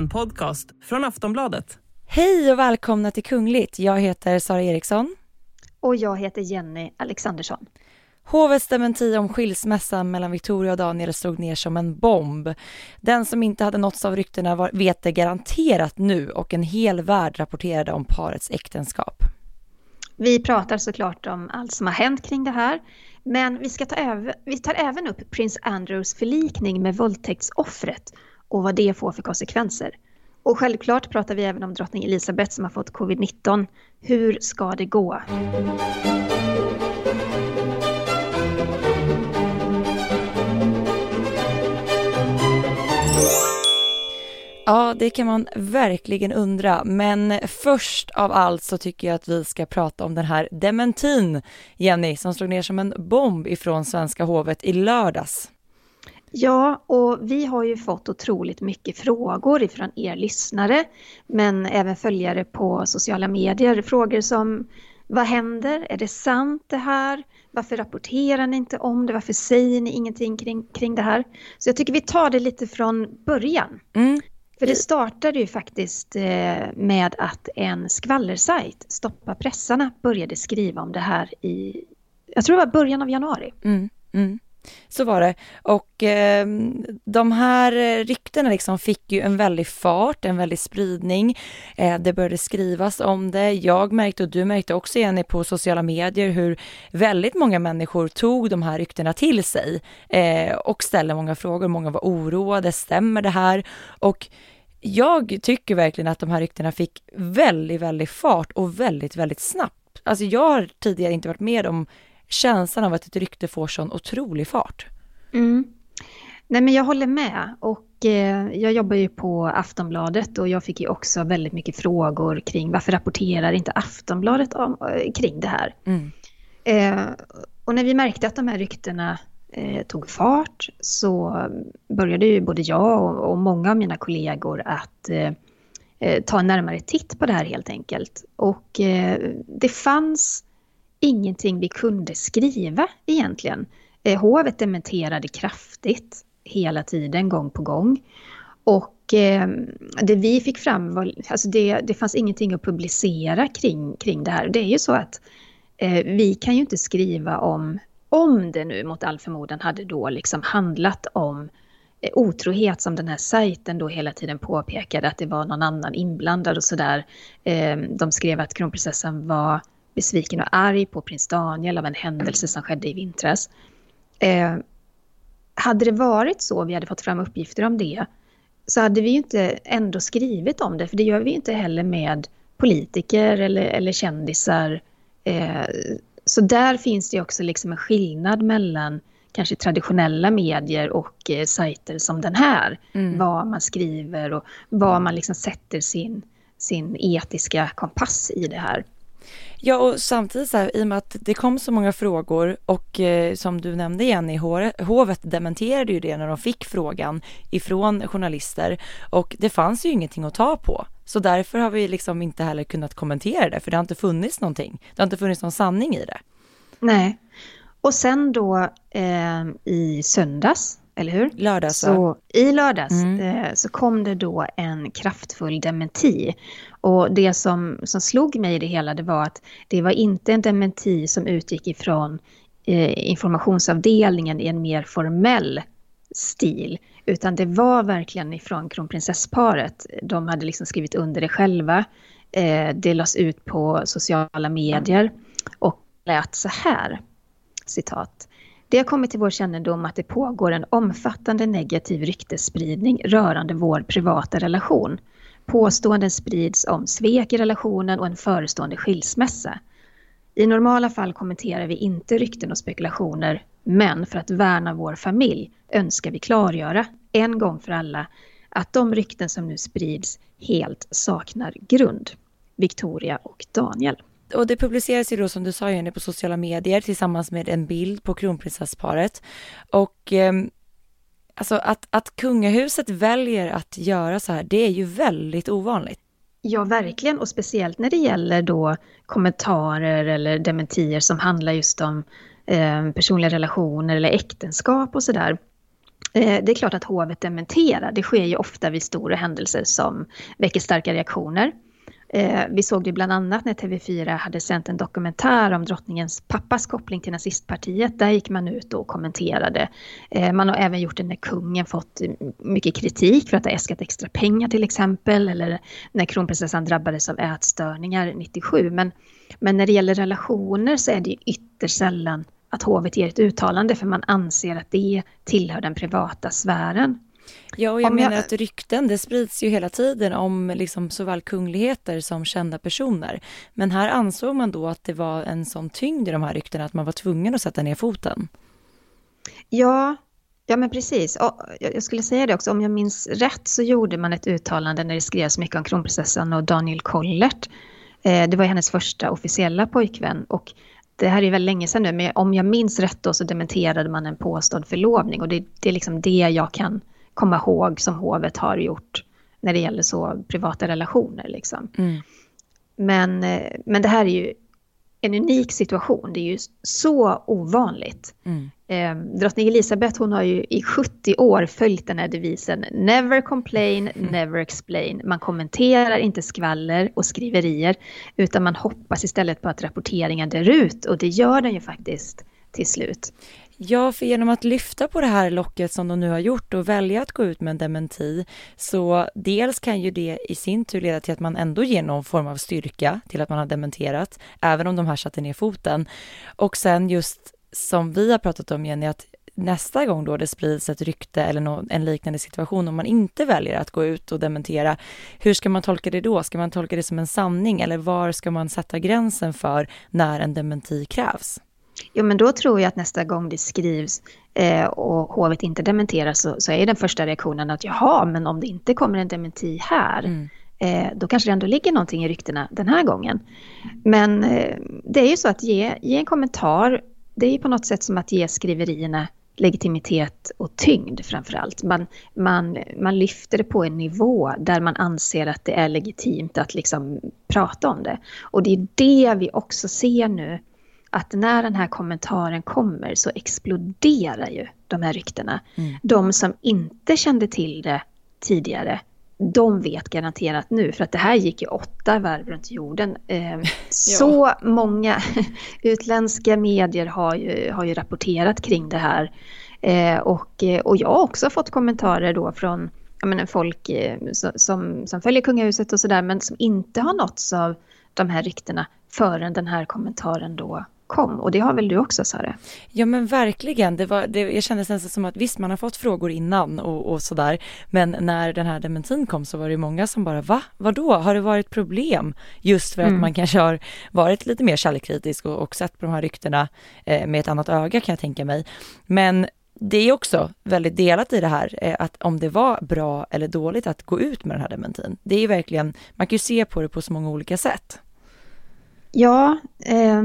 En podcast från Aftonbladet. Hej och välkomna till Kungligt. Jag heter Sara Eriksson. Och jag heter Jenny Alexandersson. Hovets dementi om skilsmässan mellan Victoria och Daniel slog ner som en bomb. Den som inte hade nåtts av ryktena var, vet det garanterat nu och en hel värld rapporterade om parets äktenskap. Vi pratar såklart om allt som har hänt kring det här. Men vi, ska ta över, vi tar även upp prins Andrews förlikning med våldtäktsoffret och vad det får för konsekvenser. Och självklart pratar vi även om drottning Elisabeth som har fått covid-19. Hur ska det gå? Ja, det kan man verkligen undra. Men först av allt så tycker jag att vi ska prata om den här dementin, Jenny, som slog ner som en bomb ifrån Svenska hovet i lördags. Ja, och vi har ju fått otroligt mycket frågor ifrån er lyssnare, men även följare på sociala medier. Frågor som vad händer? Är det sant det här? Varför rapporterar ni inte om det? Varför säger ni ingenting kring, kring det här? Så jag tycker vi tar det lite från början. Mm. För det startade ju faktiskt eh, med att en skvallersajt, Stoppa pressarna, började skriva om det här i, jag tror det var början av januari. Mm, mm. Så var det. Och eh, de här eh, ryktena liksom fick ju en väldig fart, en väldig spridning. Eh, det började skrivas om det. Jag märkte, och du märkte också Jenny, på sociala medier hur väldigt många människor tog de här ryktena till sig eh, och ställde många frågor. Många var oroade, stämmer det här? Och jag tycker verkligen att de här ryktena fick väldigt, väldigt fart och väldigt, väldigt snabbt. Alltså jag har tidigare inte varit med om känslan av att ett rykte får sån otrolig fart. Mm. Nej men jag håller med och eh, jag jobbar ju på Aftonbladet och jag fick ju också väldigt mycket frågor kring varför rapporterar inte Aftonbladet om, eh, kring det här? Mm. Eh, och när vi märkte att de här ryktena eh, tog fart så började ju både jag och, och många av mina kollegor att eh, eh, ta en närmare titt på det här helt enkelt. Och det fanns ingenting vi kunde skriva egentligen. Eh, hovet dementerade kraftigt hela tiden, gång på gång. Och eh, det vi fick fram var, alltså det, det fanns ingenting att publicera kring, kring det här. Det är ju så att eh, vi kan ju inte skriva om, om det nu mot all förmodan hade då liksom handlat om eh, otrohet som den här sajten då hela tiden påpekade att det var någon annan inblandad och sådär. Eh, de skrev att kronprinsessan var besviken och arg på prins Daniel av en händelse som skedde i vintras. Eh, hade det varit så, vi hade fått fram uppgifter om det, så hade vi ju inte ändå skrivit om det, för det gör vi inte heller med politiker eller, eller kändisar. Eh, så där finns det också liksom en skillnad mellan kanske traditionella medier och eh, sajter som den här. Mm. Vad man skriver och vad man liksom sätter sin, sin etiska kompass i det här. Ja, och samtidigt så här, i och med att det kom så många frågor och eh, som du nämnde igen i hovet dementerade ju det när de fick frågan ifrån journalister och det fanns ju ingenting att ta på. Så därför har vi liksom inte heller kunnat kommentera det, för det har inte funnits någonting. Det har inte funnits någon sanning i det. Nej. Och sen då eh, i söndags eller hur? Lördags, så, I lördags mm. eh, så kom det då en kraftfull dementi. Och det som, som slog mig i det hela det var att det var inte en dementi som utgick ifrån eh, informationsavdelningen i en mer formell stil. Utan det var verkligen ifrån kronprinsessparet. De hade liksom skrivit under det själva. Eh, det lades ut på sociala medier och lät så här. Citat. Det har kommit till vår kännedom att det pågår en omfattande negativ ryktesspridning rörande vår privata relation. Påståenden sprids om svek i relationen och en förestående skilsmässa. I normala fall kommenterar vi inte rykten och spekulationer, men för att värna vår familj önskar vi klargöra, en gång för alla, att de rykten som nu sprids helt saknar grund. Victoria och Daniel och det publiceras ju då som du sa Jenny på sociala medier tillsammans med en bild på kronprinsessparet. Och eh, alltså att, att kungahuset väljer att göra så här, det är ju väldigt ovanligt. Ja, verkligen. Och speciellt när det gäller då kommentarer eller dementier som handlar just om eh, personliga relationer eller äktenskap och sådär. Eh, det är klart att hovet dementerar. Det sker ju ofta vid stora händelser som väcker starka reaktioner. Eh, vi såg det bland annat när TV4 hade sänt en dokumentär om drottningens pappas koppling till nazistpartiet. Där gick man ut och kommenterade. Eh, man har även gjort det när kungen fått mycket kritik för att ha äskat extra pengar till exempel. Eller när kronprinsessan drabbades av ätstörningar 97. Men, men när det gäller relationer så är det ytterst sällan att hovet ger ett uttalande för man anser att det tillhör den privata sfären. Ja, och jag om menar jag... att rykten, det sprids ju hela tiden om liksom såväl kungligheter som kända personer. Men här ansåg man då att det var en sån tyngd i de här ryktena att man var tvungen att sätta ner foten. Ja, ja men precis. Och jag skulle säga det också, om jag minns rätt så gjorde man ett uttalande när det skrevs mycket om kronprinsessan och Daniel Kollert. Eh, det var hennes första officiella pojkvän och det här är väldigt länge sedan nu, men om jag minns rätt då så dementerade man en påstådd förlovning och det, det är liksom det jag kan komma ihåg som hovet har gjort när det gäller så privata relationer. Liksom. Mm. Men, eh, men det här är ju en unik situation. Det är ju så ovanligt. Mm. Eh, drottning Elisabeth hon har ju i 70 år följt den här devisen Never complain, mm. never explain. Man kommenterar inte skvaller och skriverier utan man hoppas istället på att rapporteringen dör ut och det gör den ju faktiskt till slut. Ja, för genom att lyfta på det här locket som de nu har gjort och välja att gå ut med en dementi, så dels kan ju det i sin tur leda till att man ändå ger någon form av styrka till att man har dementerat, även om de här satte ner foten. Och sen just som vi har pratat om, Jenny, att nästa gång då det sprids ett rykte eller någon, en liknande situation, om man inte väljer att gå ut och dementera, hur ska man tolka det då? Ska man tolka det som en sanning eller var ska man sätta gränsen för när en dementi krävs? Jo, men då tror jag att nästa gång det skrivs eh, och hovet inte dementerar så, så, är den första reaktionen att jaha, men om det inte kommer en dementi här, mm. eh, då kanske det ändå ligger någonting i ryktena den här gången. Men eh, det är ju så att ge, ge en kommentar, det är ju på något sätt som att ge skriverierna legitimitet och tyngd framför allt. Man, man, man lyfter det på en nivå där man anser att det är legitimt att liksom prata om det. Och det är det vi också ser nu att när den här kommentaren kommer så exploderar ju de här ryktena. Mm. De som inte kände till det tidigare, de vet garanterat nu, för att det här gick ju åtta varv runt jorden. Eh, så ja. många utländska medier har ju, har ju rapporterat kring det här. Eh, och, och jag har också fått kommentarer då från menar, folk eh, som, som följer kungahuset och sådär, men som inte har nåtts av de här ryktena förrän den här kommentaren då kom och det har väl du också Sara? Ja men verkligen, det var, det, jag kände nästan som att visst man har fått frågor innan och, och sådär men när den här dementin kom så var det många som bara va, vadå, har det varit problem? Just för att mm. man kanske har varit lite mer källkritisk och, och sett på de här ryktena eh, med ett annat öga kan jag tänka mig. Men det är också väldigt delat i det här, eh, att om det var bra eller dåligt att gå ut med den här dementin. Det är verkligen, man kan ju se på det på så många olika sätt. Ja, eh,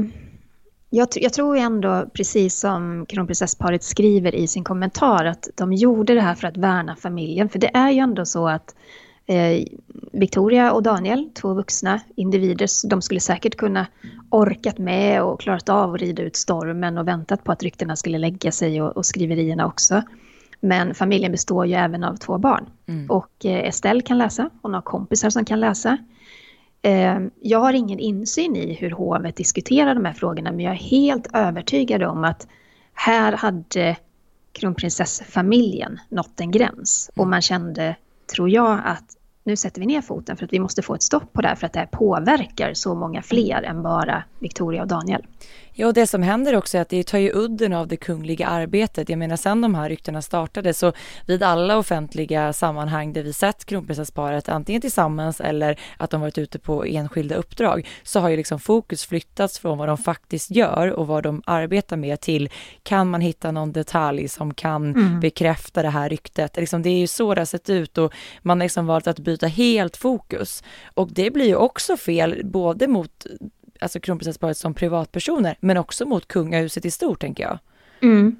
jag, jag, tror ändå, precis som kronprinsessparet skriver i sin kommentar, att de gjorde det här för att värna familjen. För det är ju ändå så att eh, Victoria och Daniel, två vuxna individer, de skulle säkert kunna orkat med och klarat av att rida ut stormen och väntat på att ryktena skulle lägga sig och, och skriverierna också. Men familjen består ju även av två barn. Mm. Och eh, Estelle kan läsa, hon har kompisar som kan läsa. Eh, jag har ingen insyn i hur hovet diskuterar de här frågorna men jag är helt övertygad om att här hade kronprinsessfamiljen nått en gräns och man kände, tror jag, att nu sätter vi ner foten för att vi måste få ett stopp på det här för att det här påverkar så många fler än bara Victoria och Daniel. Ja, och det som händer också är att det tar ju udden av det kungliga arbetet. Jag menar, sen de här ryktena startade så vid alla offentliga sammanhang där vi sett kronprinsessparet antingen tillsammans eller att de varit ute på enskilda uppdrag så har ju liksom fokus flyttats från vad de faktiskt gör och vad de arbetar med till kan man hitta någon detalj som kan mm. bekräfta det här ryktet. Liksom, det är ju så det har sett ut och man har liksom valt att byta helt fokus och det blir ju också fel både mot alltså kronprinsessparet som privatpersoner, men också mot kungahuset i stort, tänker jag. Mm.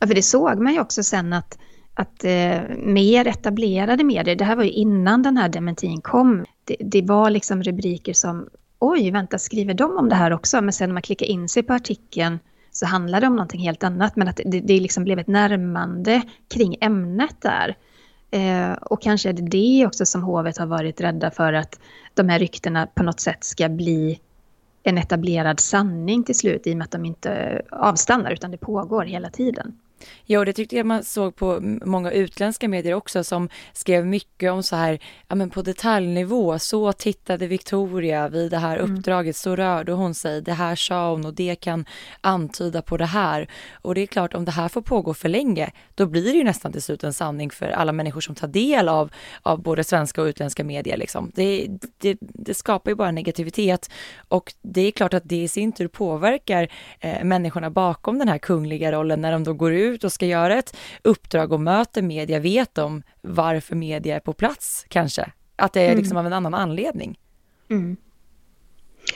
Ja, för det såg man ju också sen att, att eh, mer etablerade medier, det här var ju innan den här dementin kom, det, det var liksom rubriker som oj, vänta, skriver de om det här också? Men sen när man klickar in sig på artikeln så handlar det om någonting helt annat. Men att det, det liksom blev ett närmande kring ämnet där. Eh, och kanske är det det också som hovet har varit rädda för att de här ryktena på något sätt ska bli en etablerad sanning till slut i och med att de inte avstannar utan det pågår hela tiden. Ja, det tyckte jag man såg på många utländska medier också som skrev mycket om så här, ja men på detaljnivå, så tittade Victoria vid det här mm. uppdraget, så rörde hon sig, det här sa hon och det kan antyda på det här. Och det är klart, om det här får pågå för länge, då blir det ju nästan till slut en sanning för alla människor som tar del av, av både svenska och utländska medier. Liksom. Det, det, det skapar ju bara negativitet och det är klart att det i sin tur påverkar eh, människorna bakom den här kungliga rollen när de då går ut ut och ska göra ett uppdrag och möter media, vet de varför media är på plats kanske? Att det är liksom mm. av en annan anledning. Mm.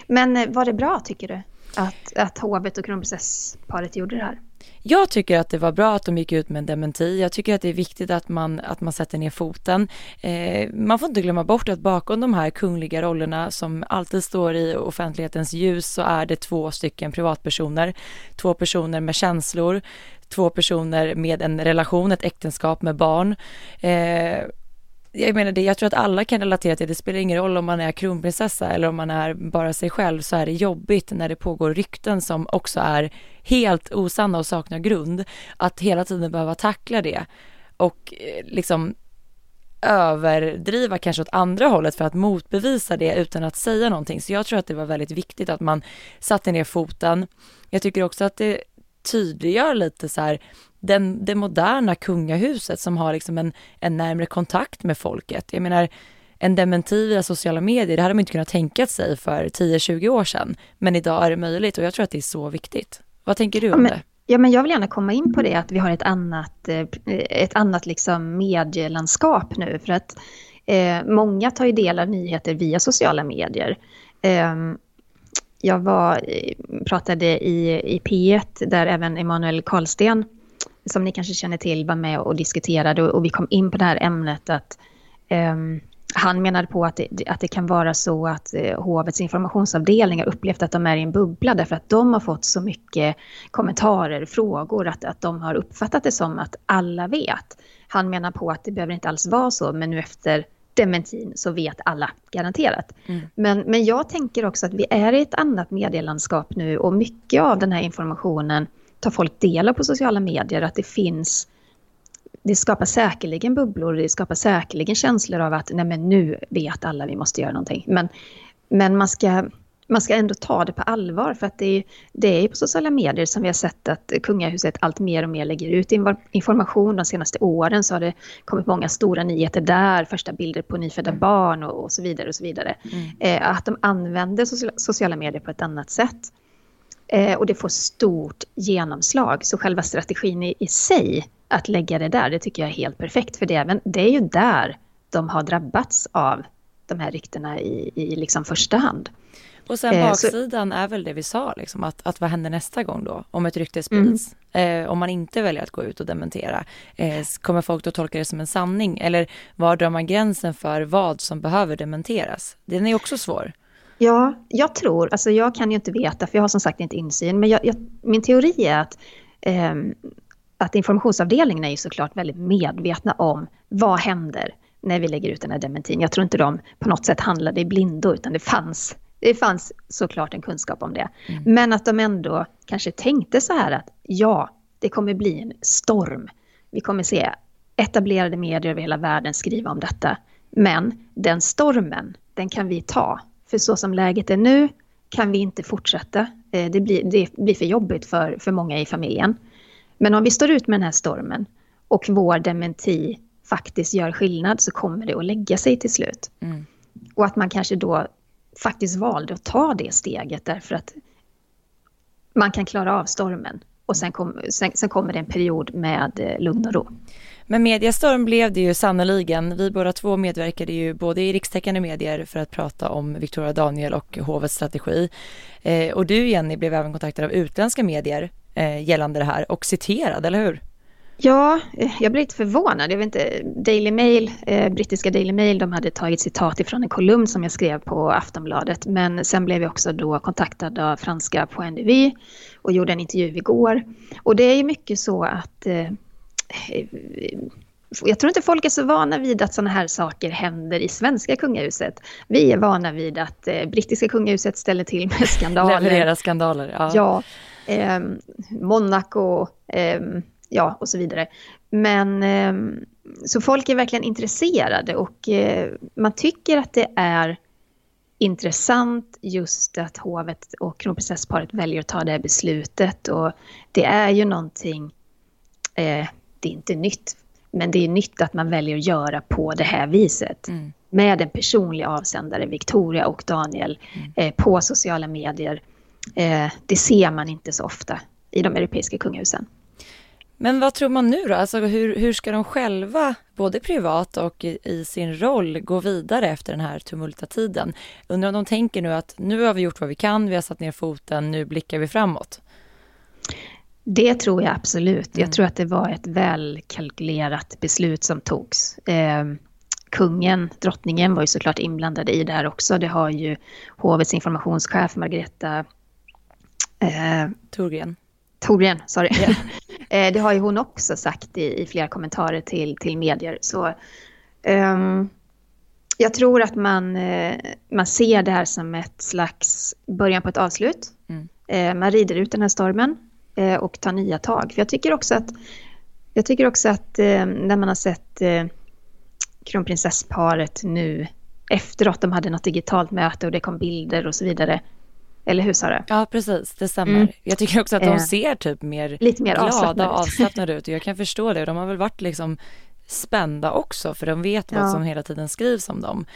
Men eh, var det bra tycker du? Att, att hovet och kronprinsessparet gjorde det här? Jag tycker att det var bra att de gick ut med en dementi. Jag tycker att det är viktigt att man, att man sätter ner foten. Eh, man får inte glömma bort att bakom de här kungliga rollerna som alltid står i offentlighetens ljus så är det två stycken privatpersoner. Två personer med känslor, två personer med en relation, ett äktenskap med barn. Eh, jag menar det, jag tror att alla kan relatera till det. Det spelar ingen roll om man är kronprinsessa eller om man är bara sig själv så är det jobbigt när det pågår rykten som också är helt osanna och saknar grund. Att hela tiden behöva tackla det och eh, liksom överdriva kanske åt andra hållet för att motbevisa det utan att säga någonting. Så jag tror att det var väldigt viktigt att man satte ner foten. Jag tycker också att det tydliggör lite så här den, det moderna kungahuset som har liksom en, en närmre kontakt med folket. Jag menar, en dementi via sociala medier, det hade man inte kunnat tänka sig för 10-20 år sedan. Men idag är det möjligt och jag tror att det är så viktigt. Vad tänker du om det? Ja, men jag vill gärna komma in på det, att vi har ett annat, eh, ett annat liksom medielandskap nu. För att eh, många tar ju del av nyheter via sociala medier. Eh, jag var, eh, pratade i, i P1 där även Emanuel Karlsten, som ni kanske känner till, var med och diskuterade och, och vi kom in på det här ämnet att um, han menade på att det, att det kan vara så att eh, hovets informationsavdelning har upplevt att de är i en bubbla därför att de har fått så mycket kommentarer, frågor, att, att de har uppfattat det som att alla vet. Han menar på att det behöver inte alls vara så, men nu efter dementin så vet alla garanterat. Mm. Men, men jag tänker också att vi är i ett annat medielandskap nu och mycket av den här informationen tar folk del av på sociala medier, att det finns det skapar säkerligen bubblor, det skapar säkerligen känslor av att nej men nu vet alla vi måste göra någonting. Men, men man ska man ska ändå ta det på allvar för att det är, det är på sociala medier som vi har sett att kungahuset allt mer och mer lägger ut information. De senaste åren så har det kommit många stora nyheter där, första bilder på nyfödda mm. barn och, och, så vidare. och så vidare. Mm. Eh, att de använder sociala medier på ett annat sätt. Eh, och det får stort genomslag. Så själva strategin i, i sig, att lägga det där, det tycker jag är helt perfekt. För det, även, det är ju där de har drabbats av de här ryktena i, i liksom första hand. Och sen eh, baksidan så... är väl det vi sa, liksom, att, att vad händer nästa gång då? Om ett rykte sprids? Mm. Eh, om man inte väljer att gå ut och dementera, eh, kommer folk då tolka det som en sanning? Eller var drar man gränsen för vad som behöver dementeras? Den är också svår. Ja, jag tror, alltså jag kan ju inte veta, för jag har som sagt inte insyn, men jag, jag, min teori är att, eh, att informationsavdelningen är ju såklart väldigt medvetna om vad händer när vi lägger ut den här dementin. Jag tror inte de på något sätt handlade i blindo, utan det fanns det fanns såklart en kunskap om det. Mm. Men att de ändå kanske tänkte så här att ja, det kommer bli en storm. Vi kommer se etablerade medier över hela världen skriva om detta. Men den stormen, den kan vi ta. För så som läget är nu kan vi inte fortsätta. Eh, det blir, det blir för jobbigt för, för många i familjen. Men om vi står ut med den här stormen och vår dementi faktiskt gör skillnad så kommer det att lägga sig till slut. Mm. Och att man kanske då faktiskt valde att ta det steget därför att man kan klara av stormen och sen, kom, sen, sen kommer det en period med eh, lugn och ro. Men mediastorm blev det ju sannoliken. Vi båda två medverkade ju både i rikstäckande medier för att prata om Victoria Daniel och hovets strategi. Eh, och du Jenny blev även kontaktad av utländska medier eh, gällande det här och citerad, eller hur? Ja, eh, jag blev lite förvånad. Jag vet inte, Daily Mail, eh, brittiska Daily Mail, de hade tagit citat ifrån en kolumn som jag skrev på Aftonbladet. Men sen blev jag också då kontaktad av franska Point de Vue och gjorde en intervju igår. Och det är ju mycket så att eh, jag tror inte folk är så vana vid att sådana här saker händer i svenska kungahuset. Vi är vana vid att eh, brittiska kungahuset ställer till med skandaler. Levererar skandaler, ja. Ja, eh, Monaco, eh, ja och så vidare. Men eh, så folk är verkligen intresserade och eh, man tycker att det är intressant just att hovet och kronprinsessparet väljer att ta det här beslutet och det är ju någonting, eh, det är inte nytt men det är nytt att man väljer att göra på det här viset. Mm. Med en personlig avsändare, Victoria och Daniel, mm. eh, på sociala medier. Det ser man inte så ofta i de europeiska kungahusen. Men vad tror man nu då? Alltså hur, hur ska de själva, både privat och i, i, sin roll, gå vidare efter den här tumulta tiden? Undrar om de tänker nu att nu har vi gjort vad vi kan, vi har satt ner foten, nu blickar vi framåt? Det tror jag absolut. Jag mm. tror att det var ett välkalkylerat beslut som togs. Eh, kungen, drottningen var ju såklart inblandade i det här också. Det har ju hovets informationschef Margareta eh, Torgren. Torgren, sorry. Yeah. det har ju hon också sagt i, i flera kommentarer till, till medier. Så um, jag tror att man, eh, man ser det här som ett slags början på ett avslut. Mm. Eh, man rider ut den här stormen eh, och tar nya tag. För jag tycker också att, jag tycker också att eh, när man har sett kronprinsessparet nu efteråt, de hade något digitalt möte och det kom bilder och så vidare. Eller hur Sara? Ja precis, det stämmer. Mm. Jag tycker också att de eh, ser typ mer, Lite mer glada och avslappnade ut jag kan förstå det. De har väl varit liksom spända också för de vet vad ja. som hela tiden skrivs om dem.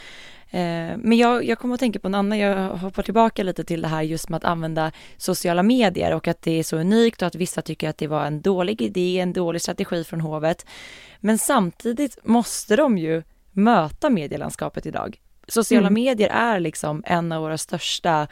Eh, men jag, jag kommer att tänka på en annan, jag hoppar tillbaka lite till det här just med att använda sociala medier och att det är så unikt och att vissa tycker att det var en dålig idé, en dålig strategi från hovet. Men samtidigt måste de ju möta medielandskapet idag. Sociala mm. medier är liksom en av våra största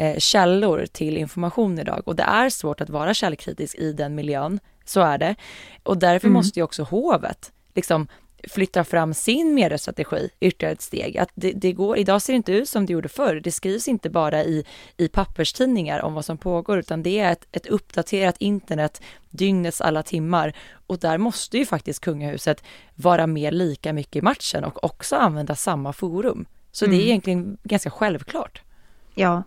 eh, källor till information idag och det är svårt att vara källkritisk i den miljön, så är det. Och därför mm. måste ju också hovet liksom flyttar fram sin mediestrategi ytterligare ett steg. Att det, det, går, idag ser det inte ut som det gjorde förr. Det skrivs inte bara i, i papperstidningar om vad som pågår, utan det är ett, ett uppdaterat internet dygnets alla timmar. Och där måste ju faktiskt kungahuset vara med lika mycket i matchen och också använda samma forum. Så mm. det är mm. egentligen ganska självklart. Ja,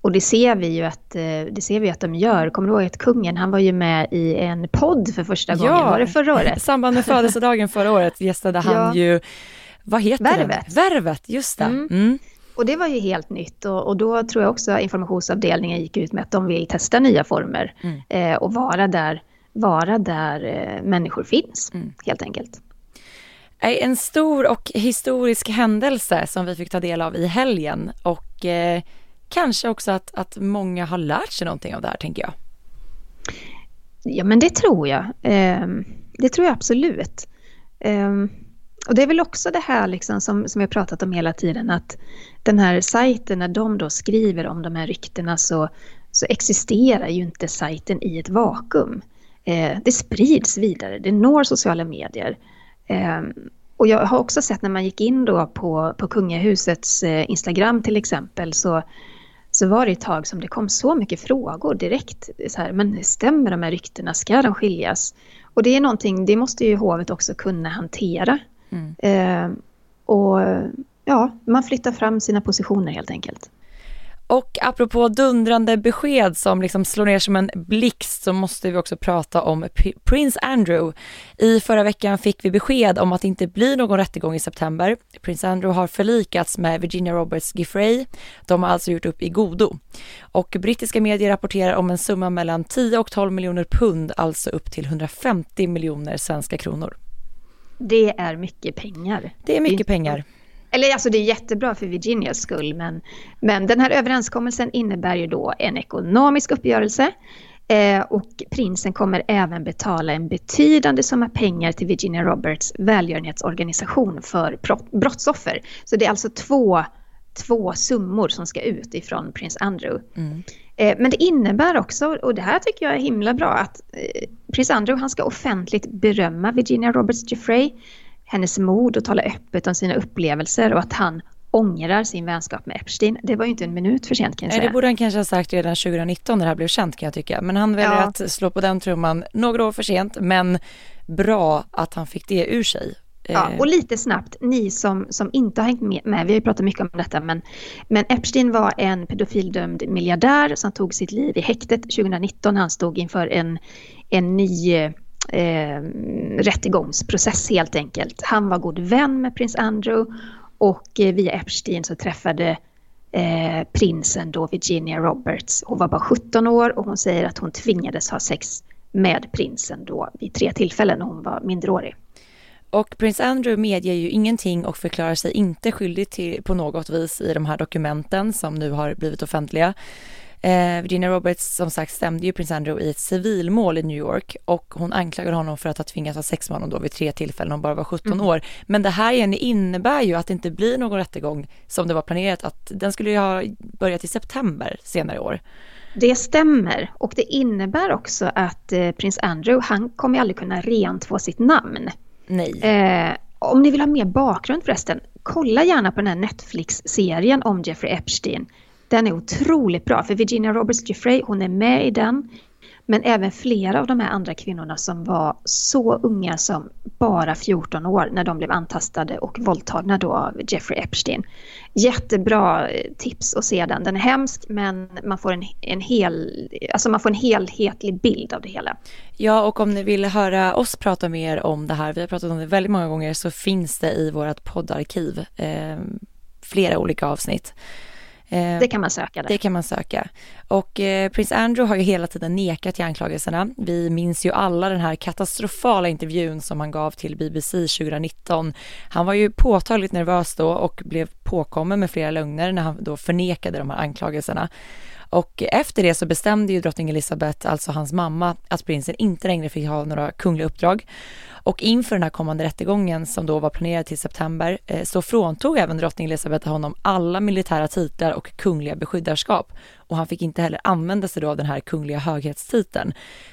och det ser vi ju att, eh, det ser vi att de gör. Kommer du ihåg att kungen, han var ju med i en podd för första gången, ja, var det förra året? I samband med födelsedagen förra året gästade han ja. ju, vad heter Värvet. det? Värvet, just det. Mm. Mm. Och det var ju helt nytt och, och, då tror jag också informationsavdelningen gick ut med att de vill testa nya former mm. eh, och vara där, vara där eh, människor finns, mm. helt enkelt. En stor och historisk händelse som vi fick ta del av i helgen och eh, kanske också att, att många har lärt sig någonting av det här, tänker jag. Ja, men det tror jag. Eh, det tror jag absolut. Eh, och det är väl också det här liksom som, som har pratat om hela tiden, att den här sajten, när de då skriver om de här ryktena så, så existerar ju inte sajten i ett vakuum. Eh, det sprids vidare, det når sociala medier. Eh, och jag har också sett när man gick in då på, på kungahusets eh, Instagram till exempel så så var det ett tag som det kom så mycket frågor direkt. Så här, men stämmer de här ryktena? Ska de skiljas? Och det är någonting, det måste ju hovet också kunna hantera. Mm. Eh, och ja, man flyttar fram sina positioner helt enkelt. Och apropå dundrande besked som liksom slår ner som en blixt så måste vi också prata om P Prince Andrew. I förra veckan fick vi besked om att det inte blir någon rättegång i september. Prince Andrew har förlikats med Virginia Roberts Giffrey. De har alltså gjort upp i godo. Och brittiska medier rapporterar om en summa mellan 10 och 12 miljoner pund, alltså upp till 150 miljoner svenska kronor. Det är mycket pengar. Det är mycket pengar. Eller alltså det är jättebra för Virginias skull, men, men den här överenskommelsen innebär ju då en ekonomisk uppgörelse eh, och prinsen kommer även betala en betydande summa pengar till Virginia Roberts välgörenhetsorganisation för brottsoffer. Så det är alltså två, två summor som ska ut ifrån prins Andrew. Mm. Eh, men det innebär också, och det här tycker jag är himla bra, att eh, prins Andrew han ska offentligt berömma Virginia Roberts Jeffrey, hennes mod och tala öppet om sina upplevelser och att han ångrar sin vänskap med Epstein. Det var ju inte en minut för sent kan jag säga. Det borde han kanske ha sagt redan 2019 när det här blev känt kan jag tycka. Men han väljer ja. att slå på den trumman några år för sent. Men bra att han fick det ur sig. Ja, och lite snabbt, ni som, som inte har hängt med, med, vi har ju pratat mycket om detta, men, men Epstein var en pedofildömd miljardär som tog sitt liv i häktet 2019. Han stod inför en, en ny eh, rättegångsprocess helt enkelt. Han var god vän med prins Andrew och eh, via Epstein så träffade eh, prinsen då Virginia Roberts. Hon var bara 17 år och hon säger att hon tvingades ha sex med prinsen då vid tre tillfällen när hon var minderårig. Och prins Andrew medger ju ingenting och förklarar sig inte skyldig till på något vis i de här dokumenten som nu har blivit offentliga. Eh, Virginia Roberts som sagt stämde ju prins Andrew i ett civilmål i New York och hon anklagade honom för att ha tvingats ha sex med honom då vid tre tillfällen när hon bara var 17 mm. år. Men det här igen innebär ju att det inte blir någon rättegång som det var planerat att den skulle ju ha börjat i september senare i år. Det stämmer och det innebär också att eh, prins Andrew han kommer aldrig kunna rent få sitt namn. Nej. Eh, om ni vill ha mer bakgrund förresten, kolla gärna på den här Netflix-serien om Jeffrey Epstein. Den är otroligt bra, för Virginia Roberts Jeffrey, hon är med i den. Men även flera av de här andra kvinnorna som var så unga som bara 14 år när de blev antastade och våldtagna då av Jeffrey Epstein. Jättebra eh, tips att se den. Den är hemsk men man får en, en, hel, alltså man får en helhetlig bild av det hela. Ja och om ni vill höra oss prata mer om det här, vi har pratat om det väldigt många gånger, så finns det i vårt poddarkiv eh, flera olika avsnitt. Eh, det kan man söka. Där. Det kan man söka. Och eh, prins Andrew har ju hela tiden nekat till anklagelserna. Vi minns ju alla den här katastrofala intervjun som han gav till BBC 2019. Han var ju påtagligt nervös då och blev påkommen med flera lögner när han då förnekade de här anklagelserna. Och efter det så bestämde ju drottning Elizabeth, alltså hans mamma, att prinsen inte längre fick ha några kungliga uppdrag. Och inför den här kommande rättegången som då var planerad till september eh, så fråntog även drottning Elizabeth honom alla militära titlar och kungliga beskyddarskap. Och han fick inte heller använda sig då av den här kungliga höghetstiteln.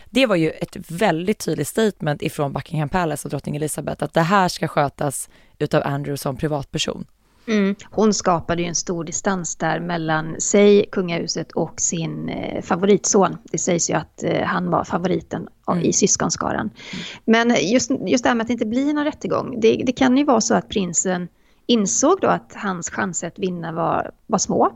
Det var ju ett väldigt tydligt statement ifrån Buckingham Palace och drottning Elizabeth att det här ska skötas utav Andrew som privatperson. Mm. Hon skapade ju en stor distans där mellan sig, kungahuset och sin eh, favoritson. Det sägs ju att eh, han var favoriten mm. i syskonskaran. Men just, just det här med att det inte blir någon rättegång, det, det, kan ju vara så att prinsen insåg då att hans chanser att vinna var, var små.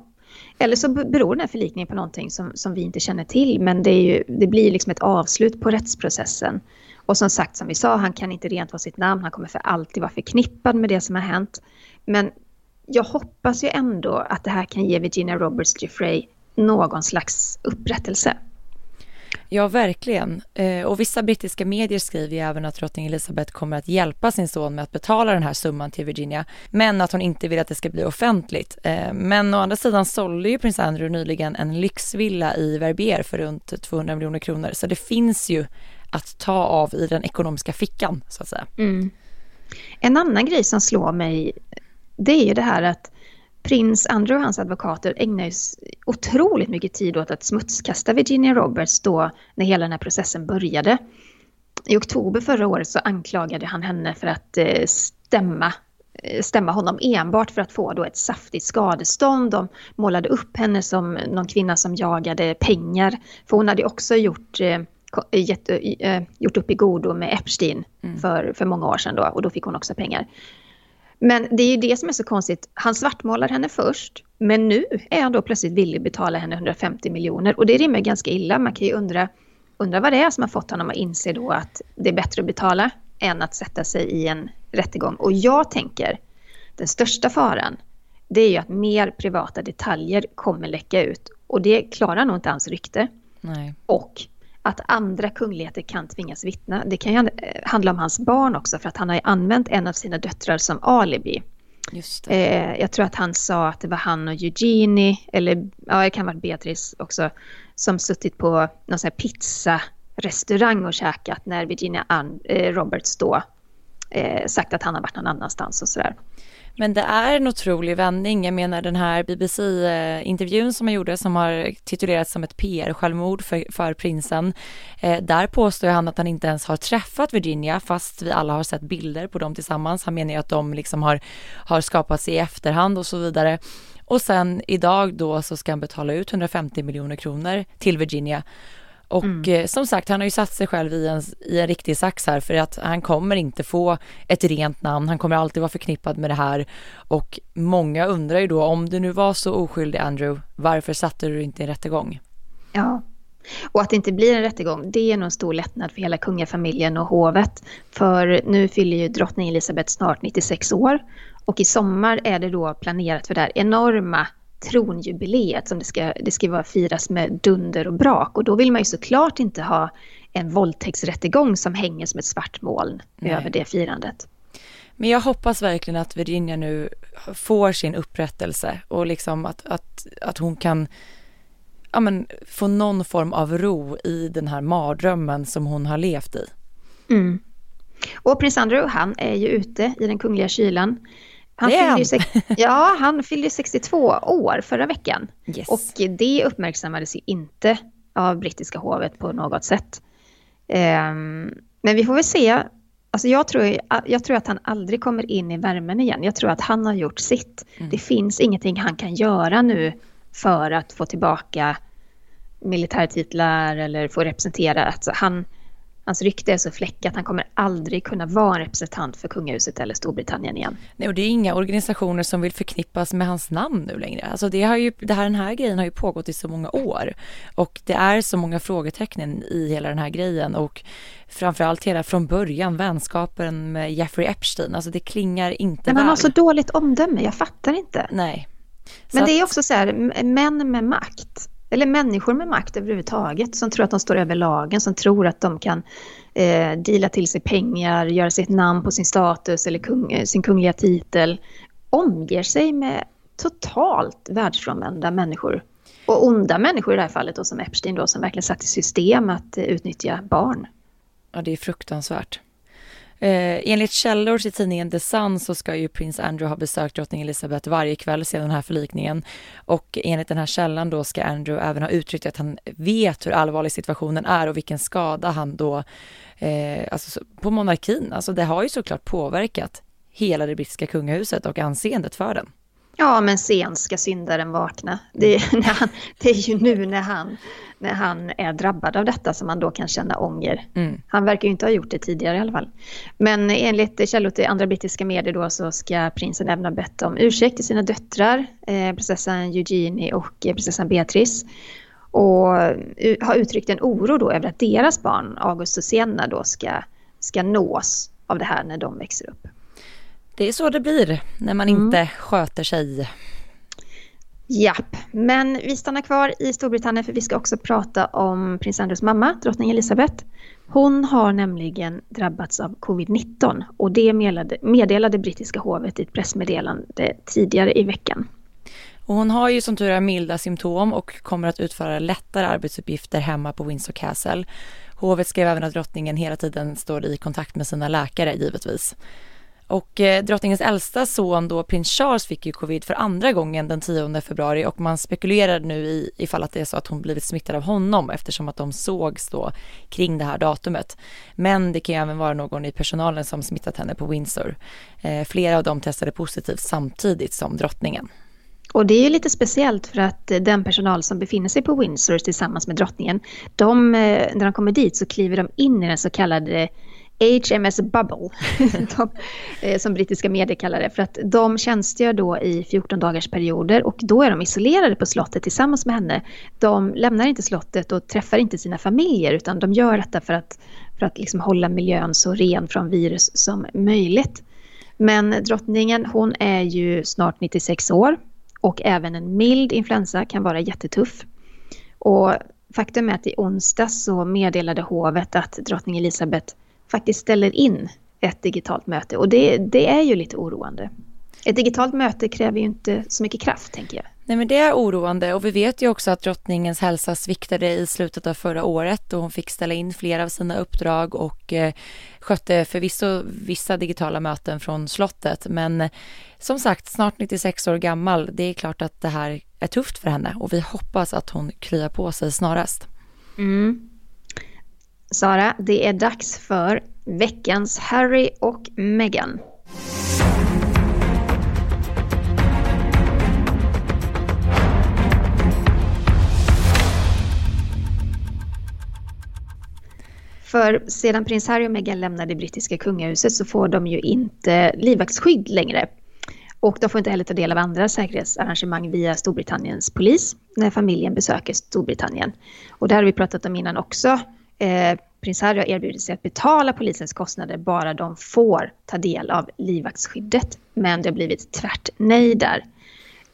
Eller så beror den här förlikningen på någonting som, som vi inte känner till, men det, är ju, det blir liksom ett avslut på rättsprocessen. Och som sagt, som vi sa, han kan inte rent vara sitt namn, han kommer för alltid vara förknippad med det som har hänt. Men jag hoppas ju ändå att det här kan ge Virginia Roberts Jeffrey någon slags upprättelse. Ja, verkligen. Eh, och vissa brittiska medier skriver ju även att drottning Elizabeth kommer att hjälpa sin son med att betala den här summan till Virginia, men att hon inte vill att det ska bli offentligt. Eh, men å andra sidan sålde ju prins Andrew nyligen en lyxvilla i Verbier för runt 200 miljoner kronor, så det finns ju att ta av i den ekonomiska fickan, så att säga. Mm. En annan grej som slår mig det är ju det här att prins Andrew och hans advokater ägnar ju otroligt mycket tid åt att smutskasta Virginia Roberts då när hela den här processen började. I oktober förra året så anklagade han henne för att eh, stämma eh, stämma honom enbart för att få då ett saftigt skadestånd. De målade upp henne som någon kvinna som jagade pengar. För hon hade också gjort, eh, gett, gjort upp i godo med Epstein mm. för, för många år sedan då och då fick hon också pengar. Men det är ju det som är så konstigt. Han svartmålar henne först, men nu är han då plötsligt villig att betala henne 150 miljoner. Och det rimmar ganska illa. Man kan ju undra, undra vad det är som har fått honom att inse då att det är bättre att betala än att sätta sig i en rättegång. Och jag tänker, den största faran, det är ju att mer privata detaljer kommer läcka ut. Och det klarar nog inte hans rykte. Nej. Och att andra kungligheter kan tvingas vittna. Det kan ju eh, handla om hans barn också för att han har ju använt en av sina döttrar som alibi. Just eh, jag tror att han sa att det var han och Eugenie, eller ja, det kan vara Beatrice också, som suttit på någon sån här pizzarestaurang och käkat när Virginia Ann, eh, Roberts då eh, sagt att han har varit någon annanstans och sådär. Men det är en otrolig vändning. Jag menar den här BBC-intervjun eh, som han gjorde som har titulerats som ett PR-självmord för, för prinsen. Eh, där påstår han att han inte ens har träffat Virginia fast vi alla har sett bilder på dem tillsammans. Han menar ju att de liksom har, har skapats i efterhand och så vidare. Och sen idag då så ska han betala ut 150 miljoner kronor till Virginia och mm. eh, som sagt, han har ju satt sig själv i en, i en riktig sax här för att han kommer inte få ett rent namn. Han kommer alltid vara förknippad med det här och många undrar ju då om du nu var så oskyldig Andrew, varför satte du inte i en rättegång? Ja, och att det inte blir en rättegång, det är nog en stor lättnad för hela kungafamiljen och hovet. För nu fyller ju drottning Elizabeth snart 96 år och i sommar är det då planerat för det här enorma tronjubileet som det ska, det ska vara firas med dunder och brak. Och då vill man ju såklart inte ha en våldtäktsrättegång som hänger som ett svart moln Nej. över det firandet. Men jag hoppas verkligen att Virginia nu får sin upprättelse och liksom att, att, att hon kan ja, men, få någon form av ro i den här mardrömmen som hon har levt i. Mm. Och prins Andrew, han är ju ute i den kungliga kylan. Han fyllde ja, han fyllde 62 år förra veckan. Yes. Och det uppmärksammades ju inte av brittiska hovet på något sätt. Um, men vi får väl se. Alltså jag, tror, jag tror att han aldrig kommer in i värmen igen. Jag tror att han har gjort sitt. Mm. Det finns ingenting han kan göra nu för att få tillbaka militärtitlar eller få representera. Alltså han, Hans rykte är så fläckat, han kommer aldrig kunna vara en representant för kungahuset eller Storbritannien igen. Nej, och det är inga organisationer som vill förknippas med hans namn nu längre. Alltså det har ju, det här, den här grejen har ju pågått i så många år och det är så många frågetecken i hela den här grejen och framförallt hela från början vänskapen med Jeffrey Epstein, alltså det klingar inte Men han väl. har så dåligt omdöme, jag fattar inte. Nej. Men det är också så här, män med makt eller människor med makt överhuvudtaget som tror att de står över lagen, som tror att de kan eh, deala till sig pengar, göra sitt namn på sin status eller kung, eh, sin kungliga titel, omger sig med totalt världsfrånvända människor. Och onda människor i det här fallet då, som Epstein då, som verkligen satt i system att eh, utnyttja barn. Ja, det är fruktansvärt. Eh, enligt källor till tidningen The Sun så ska ju prins Andrew ha besökt drottning Elizabeth varje kväll sedan den här förlikningen. Och enligt den här källan då ska Andrew även ha uttryckt att han vet hur allvarlig situationen är och vilken skada han då, eh, alltså på monarkin, alltså det har ju såklart påverkat hela det brittiska kungahuset och anseendet för den. Ja, men sen ska syndaren vakna. Det är, han, det är ju nu när han, när han är drabbad av detta som man då kan känna ånger. Mm. Han verkar ju inte ha gjort det tidigare i alla fall. Men enligt källor till andra brittiska medier då så ska prinsen även ha bett om ursäkt till sina döttrar, eh, prinsessan Eugenie och eh, prinsessan Beatrice. Och har uttryckt en oro då över att deras barn, August och Sienna, då ska, ska nås av det här när de växer upp. Det är så det blir när man mm. inte sköter sig. Japp, men vi stannar kvar i Storbritannien för vi ska också prata om prins Andrews mamma, drottning Elizabeth. Hon har nämligen drabbats av covid-19 och det meddelade, meddelade brittiska hovet i ett pressmeddelande tidigare i veckan. Och hon har ju som tur är milda symptom och kommer att utföra lättare arbetsuppgifter hemma på Windsor Castle. Hovet skrev även att drottningen hela tiden står i kontakt med sina läkare givetvis. Och eh, drottningens äldsta son då, prins Charles, fick ju covid för andra gången den 10 februari och man spekulerar nu i ifall att det är så att hon blivit smittad av honom eftersom att de sågs då kring det här datumet. Men det kan ju även vara någon i personalen som smittat henne på Windsor. Eh, flera av dem testade positivt samtidigt som drottningen. Och det är lite speciellt för att den personal som befinner sig på Windsor tillsammans med drottningen, de, eh, när de kommer dit så kliver de in i den så kallade HMS Bubble, de, eh, som brittiska medier kallar det, för att de tjänstgör då i 14 dagars perioder och då är de isolerade på slottet tillsammans med henne. De lämnar inte slottet och träffar inte sina familjer utan de gör detta för att, för att liksom hålla miljön så ren från virus som möjligt. Men drottningen, hon är ju snart 96 år och även en mild influensa kan vara jättetuff. Och faktum är att i onsdag så meddelade hovet att drottning Elisabeth faktiskt ställer in ett digitalt möte och det, det är ju lite oroande. Ett digitalt möte kräver ju inte så mycket kraft tänker jag. Nej men det är oroande och vi vet ju också att drottningens hälsa sviktade i slutet av förra året då hon fick ställa in flera av sina uppdrag och eh, skötte förvisso vissa digitala möten från slottet men som sagt snart 96 år gammal. Det är klart att det här är tufft för henne och vi hoppas att hon kryar på sig snarast. Mm. Sara, det är dags för veckans Harry och Meghan. För sedan prins Harry och Meghan lämnade brittiska kungahuset så får de ju inte livvaktsskydd längre. Och de får inte heller ta del av andra säkerhetsarrangemang via Storbritanniens polis när familjen besöker Storbritannien. Och det har vi pratat om innan också. Eh, prins Harry har erbjudit sig att betala polisens kostnader bara de får ta del av livvaktsskyddet. Men det har blivit tvärt nej där.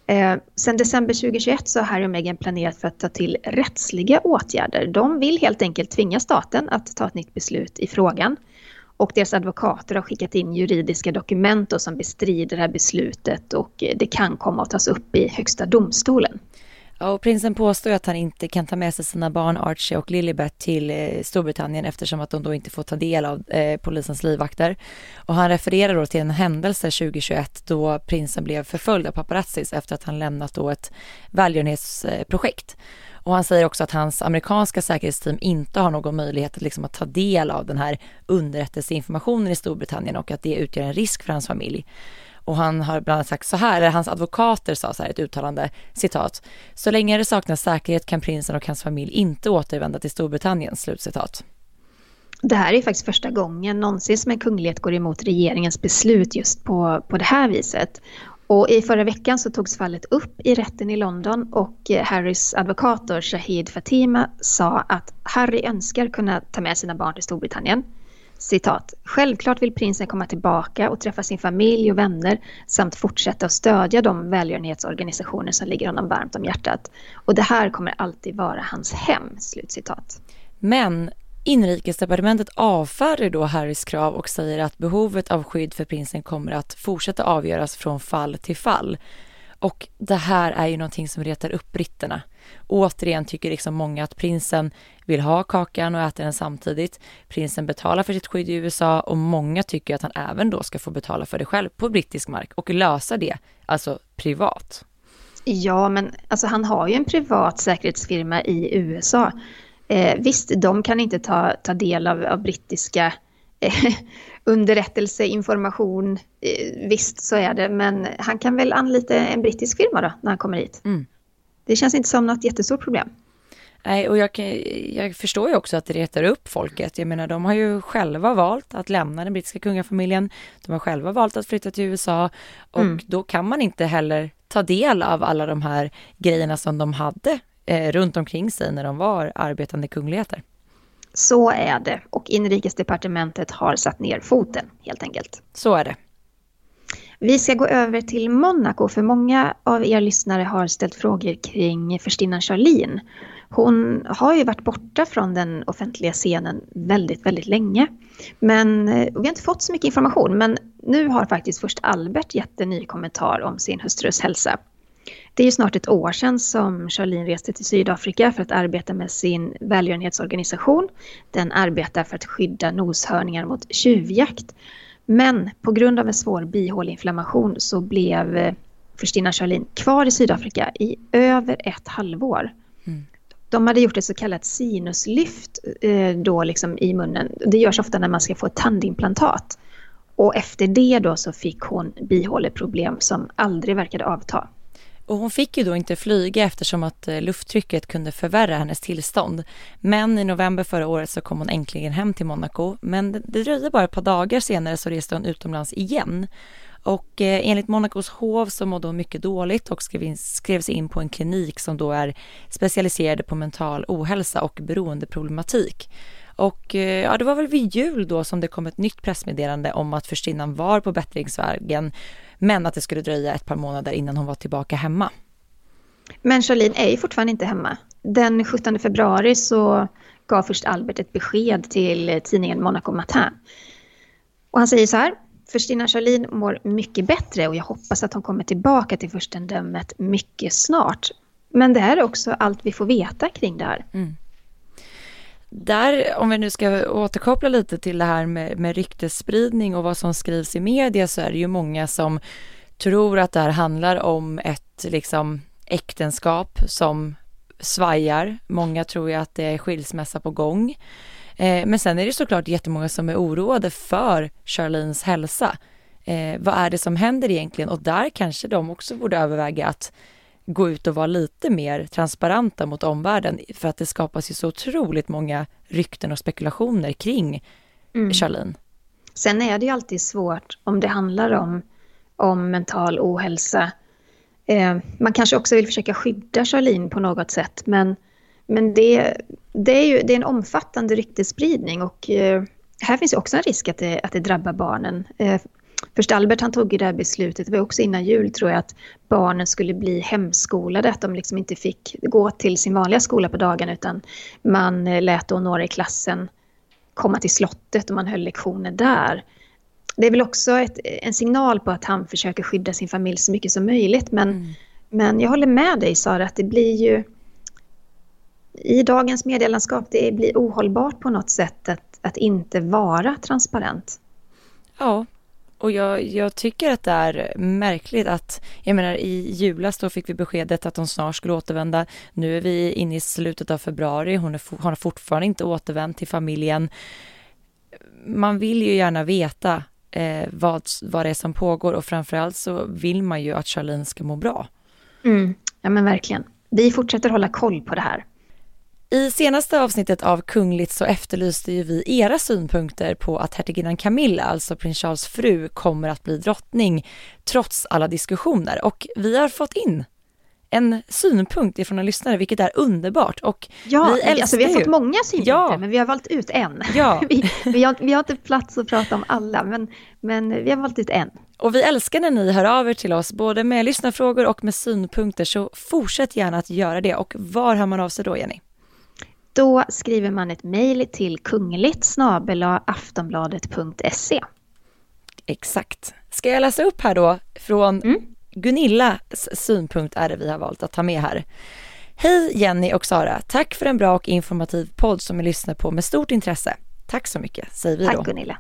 Eh, sen december 2021 så har Harry och Meghan planerat för att ta till rättsliga åtgärder. De vill helt enkelt tvinga staten att ta ett nytt beslut i frågan. Och deras advokater har skickat in juridiska dokument som bestrider det här beslutet och eh, det kan komma att tas upp i Högsta domstolen. Ja, och prinsen påstår att han inte kan ta med sig sina barn Archie och Lilibet till eh, Storbritannien eftersom att de då inte får ta del av eh, polisens livvakter. Och han refererar då till en händelse 2021 då prinsen blev förföljd av paparazzis efter att han lämnat då ett välgörenhetsprojekt. Och han säger också att hans amerikanska säkerhetsteam inte har någon möjlighet liksom, att ta del av den här underrättelseinformationen i Storbritannien och att det utgör en risk för hans familj. Och han har bland annat sagt så här, eller hans advokater sa så här ett uttalande, citat, så länge det saknas säkerhet kan prinsen och hans familj inte återvända till Storbritannien, slutcitat. Det här är faktiskt första gången någonsin som en kunglighet går emot regeringens beslut just på, på det här viset. Och i förra veckan så togs fallet upp i rätten i London och eh, Harrys advokator Shahid Fatima sa att Harry önskar kunna ta med sina barn till Storbritannien citat, självklart vill prinsen komma tillbaka och träffa sin familj och vänner samt fortsätta att stödja de välgörenhetsorganisationer som ligger honom varmt om hjärtat. Och det här kommer alltid vara hans hem, slutcitat. Men Inrikesdepartementet avfärdar då Harrys krav och säger att behovet av skydd för prinsen kommer att fortsätta avgöras från fall till fall. Och det här är ju någonting som retar upp britterna. Återigen tycker liksom många att prinsen vill ha kakan och äta den samtidigt. Prinsen betalar för sitt skydd i USA och många tycker att han även då ska få betala för det själv på brittisk mark och lösa det, alltså privat. Ja, men alltså han har ju en privat säkerhetsfirma i USA. Eh, visst, de kan inte ta, ta del av, av brittiska eh, underrättelseinformation. Eh, visst, så är det, men han kan väl anlita en brittisk firma då, när han kommer hit. Mm. Det känns inte som något jättestort problem. Nej, och jag, jag, förstår ju också att det retar upp folket. Jag menar, de har ju själva valt att lämna den brittiska kungafamiljen. De har själva valt att flytta till USA och mm. då kan man inte heller ta del av alla de här grejerna som de hade eh, runt omkring sig när de var arbetande kungligheter. Så är det och inrikesdepartementet har satt ner foten helt enkelt. Så är det. Vi ska gå över till Monaco för många av er lyssnare har ställt frågor kring förstinnan Charlene. Hon har ju varit borta från den offentliga scenen väldigt, väldigt länge. Men eh, vi har inte fått så mycket information men nu har faktiskt först Albert gett en ny kommentar om sin hustrus hälsa. Det är ju snart ett år sedan som Charlene reste till Sydafrika för att arbeta med sin välgörenhetsorganisation. Den arbetar för att skydda noshörningar mot tjuvjakt. Men på grund av en svår bihåleinflammation så blev eh, förstinnan Charlene kvar i Sydafrika i över ett halvår. Mm. De hade gjort ett så kallat sinuslyft eh, då liksom i munnen. Det görs ofta när man ska få ett tandimplantat. Och efter det då så fick hon bihåleproblem som aldrig verkade avta. Och hon fick ju då inte flyga eftersom att eh, lufttrycket kunde förvärra hennes tillstånd. Men i november förra året så kom hon äntligen hem till Monaco. Men det dröjde bara ett par dagar senare så reste hon utomlands igen. Och eh, enligt Monacos hov så mådde hon mycket dåligt och skrev in, skrevs in på en klinik som då är specialiserade på mental ohälsa och beroendeproblematik. Och eh, ja, det var väl vid jul då som det kom ett nytt pressmeddelande om att förstinnan var på bättringsvägen men att det skulle dröja ett par månader innan hon var tillbaka hemma. Men Charlene är ju fortfarande inte hemma. Den 17 februari så gav först Albert ett besked till tidningen Monaco Matin. Och han säger så här. Förstinna Charlene mår mycket bättre och jag hoppas att hon kommer tillbaka till furstendömet mycket snart. Men det här är också allt vi får veta kring det här. Mm. Där, om vi nu ska återkoppla lite till det här med, med ryktesspridning och vad som skrivs i media så är det ju många som tror att det här handlar om ett liksom äktenskap som svajar. Många tror ju att det är skilsmässa på gång. Eh, men sen är det såklart jättemånga som är oroade för Charlenes hälsa. Eh, vad är det som händer egentligen? Och där kanske de också borde överväga att gå ut och vara lite mer transparenta mot omvärlden för att det skapas ju så otroligt många rykten och spekulationer kring mm. Charlene. Sen är det ju alltid svårt om det handlar om, om mental ohälsa. Eh, man kanske också vill försöka skydda Charlene på något sätt men, men det, det, är ju det är en omfattande ryktesspridning och eh, här finns också en risk att det, att det drabbar barnen. Eh, Först Albert han tog ju det här beslutet, det var också innan jul tror jag, att barnen skulle bli hemskolade, att de liksom inte fick gå till sin vanliga skola på dagen utan man eh, lät då några i klassen komma till slottet och man höll lektioner där. Det är väl också ett, en signal på att han försöker skydda sin familj så mycket som möjligt men, mm. men jag håller med dig Sara att det blir ju i dagens medielandskap det blir ohållbart på något sätt att, att inte vara transparent. Ja, och jag, jag, tycker att det är märkligt att, jag menar i julas då fick vi beskedet att hon snart skulle återvända. Nu är vi inne i slutet av februari, hon, är, hon har fortfarande inte återvänt till familjen. Man vill ju gärna veta eh, vad, vad det är som pågår och framförallt så vill man ju att Charlene ska må bra. Mm, ja men verkligen. Vi fortsätter hålla koll på det här. I senaste avsnittet av Kungligt så efterlyste ju vi era synpunkter på att hertiginnan Camilla, alltså prins Charles fru, kommer att bli drottning trots alla diskussioner och vi har fått in en synpunkt ifrån en lyssnare, vilket är underbart. Och ja, vi, älskar alltså, vi har fått många synpunkter, ja. men vi har valt ut en. Ja. vi, vi, har, vi har inte plats att prata om alla, men, men vi har valt ut en. Och vi älskar när ni hör av er till oss, både med lyssnarfrågor och med synpunkter, så fortsätt gärna att göra det. Och var hör man av sig då, Jenny? Då skriver man ett mejl till kungligt aftonbladet.se. Exakt. Ska jag läsa upp här då från mm. Gunillas synpunkt är det vi har valt att ta med här. Hej Jenny och Sara, tack för en bra och informativ podd som jag lyssnar på med stort intresse. Tack så mycket, säger vi då. Tack Gunilla.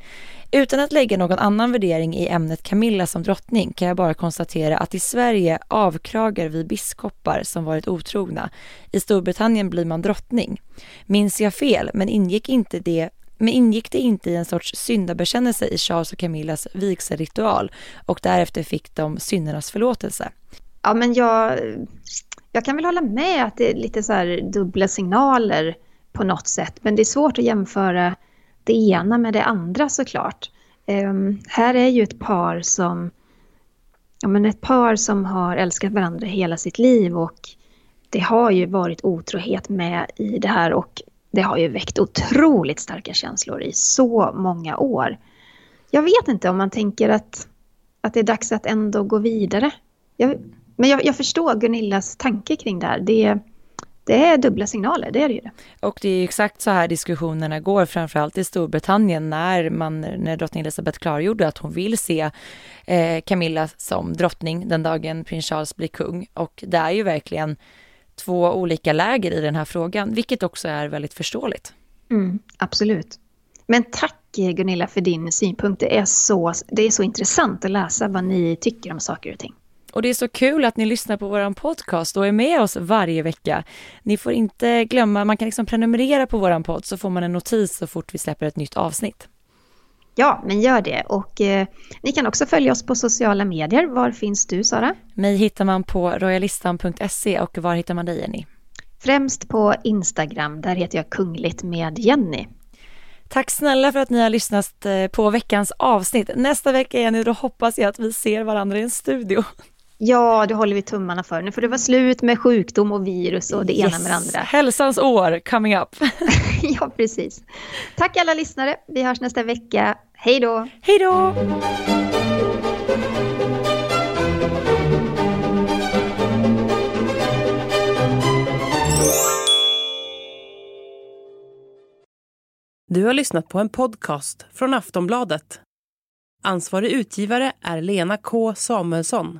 Utan att lägga någon annan värdering i ämnet Camilla som drottning kan jag bara konstatera att i Sverige avkragar vi biskopar som varit otrogna. I Storbritannien blir man drottning. Minns jag fel, men ingick inte det men ingick det inte i en sorts syndabekännelse i Charles och Camillas vigselritual och därefter fick de syndernas förlåtelse? Ja, men jag, jag kan väl hålla med att det är lite så här dubbla signaler på något sätt, men det är svårt att jämföra det ena med det andra såklart. Um, här är ju ett par som ja, men ett par som har älskat varandra hela sitt liv och det har ju varit otrohet med i det här och det har ju väckt otroligt starka känslor i så många år. Jag vet inte om man tänker att, att det är dags att ändå gå vidare. Jag, men jag, jag förstår Gunillas tanke kring det här. Det, det är dubbla signaler, det är det ju. Och det är exakt så här diskussionerna går, framförallt i Storbritannien när, man, när drottning Elizabeth klargjorde att hon vill se eh, Camilla som drottning den dagen prins Charles blir kung. Och det är ju verkligen två olika läger i den här frågan, vilket också är väldigt förståeligt. Mm, absolut. Men tack Gunilla för din synpunkt. Det är, så, det är så intressant att läsa vad ni tycker om saker och ting. Och det är så kul att ni lyssnar på vår podcast och är med oss varje vecka. Ni får inte glömma, man kan liksom prenumerera på vår podd så får man en notis så fort vi släpper ett nytt avsnitt. Ja, men gör det. Och eh, ni kan också följa oss på sociala medier. Var finns du, Sara? Mig hittar man på royalistan.se och var hittar man dig, Jenny? Främst på Instagram. Där heter jag Kungligt med Jenny. Tack snälla för att ni har lyssnat eh, på veckans avsnitt. Nästa vecka, Jenny, då hoppas jag att vi ser varandra i en studio. Ja, det håller vi tummarna för. Nu får det vara slut med sjukdom och virus och det yes. ena med det andra. Hälsans år coming up. ja, precis. Tack alla lyssnare. Vi hörs nästa vecka. Hej då! Hej då! Du har lyssnat på en podcast från Aftonbladet. Ansvarig utgivare är Lena K Samuelsson.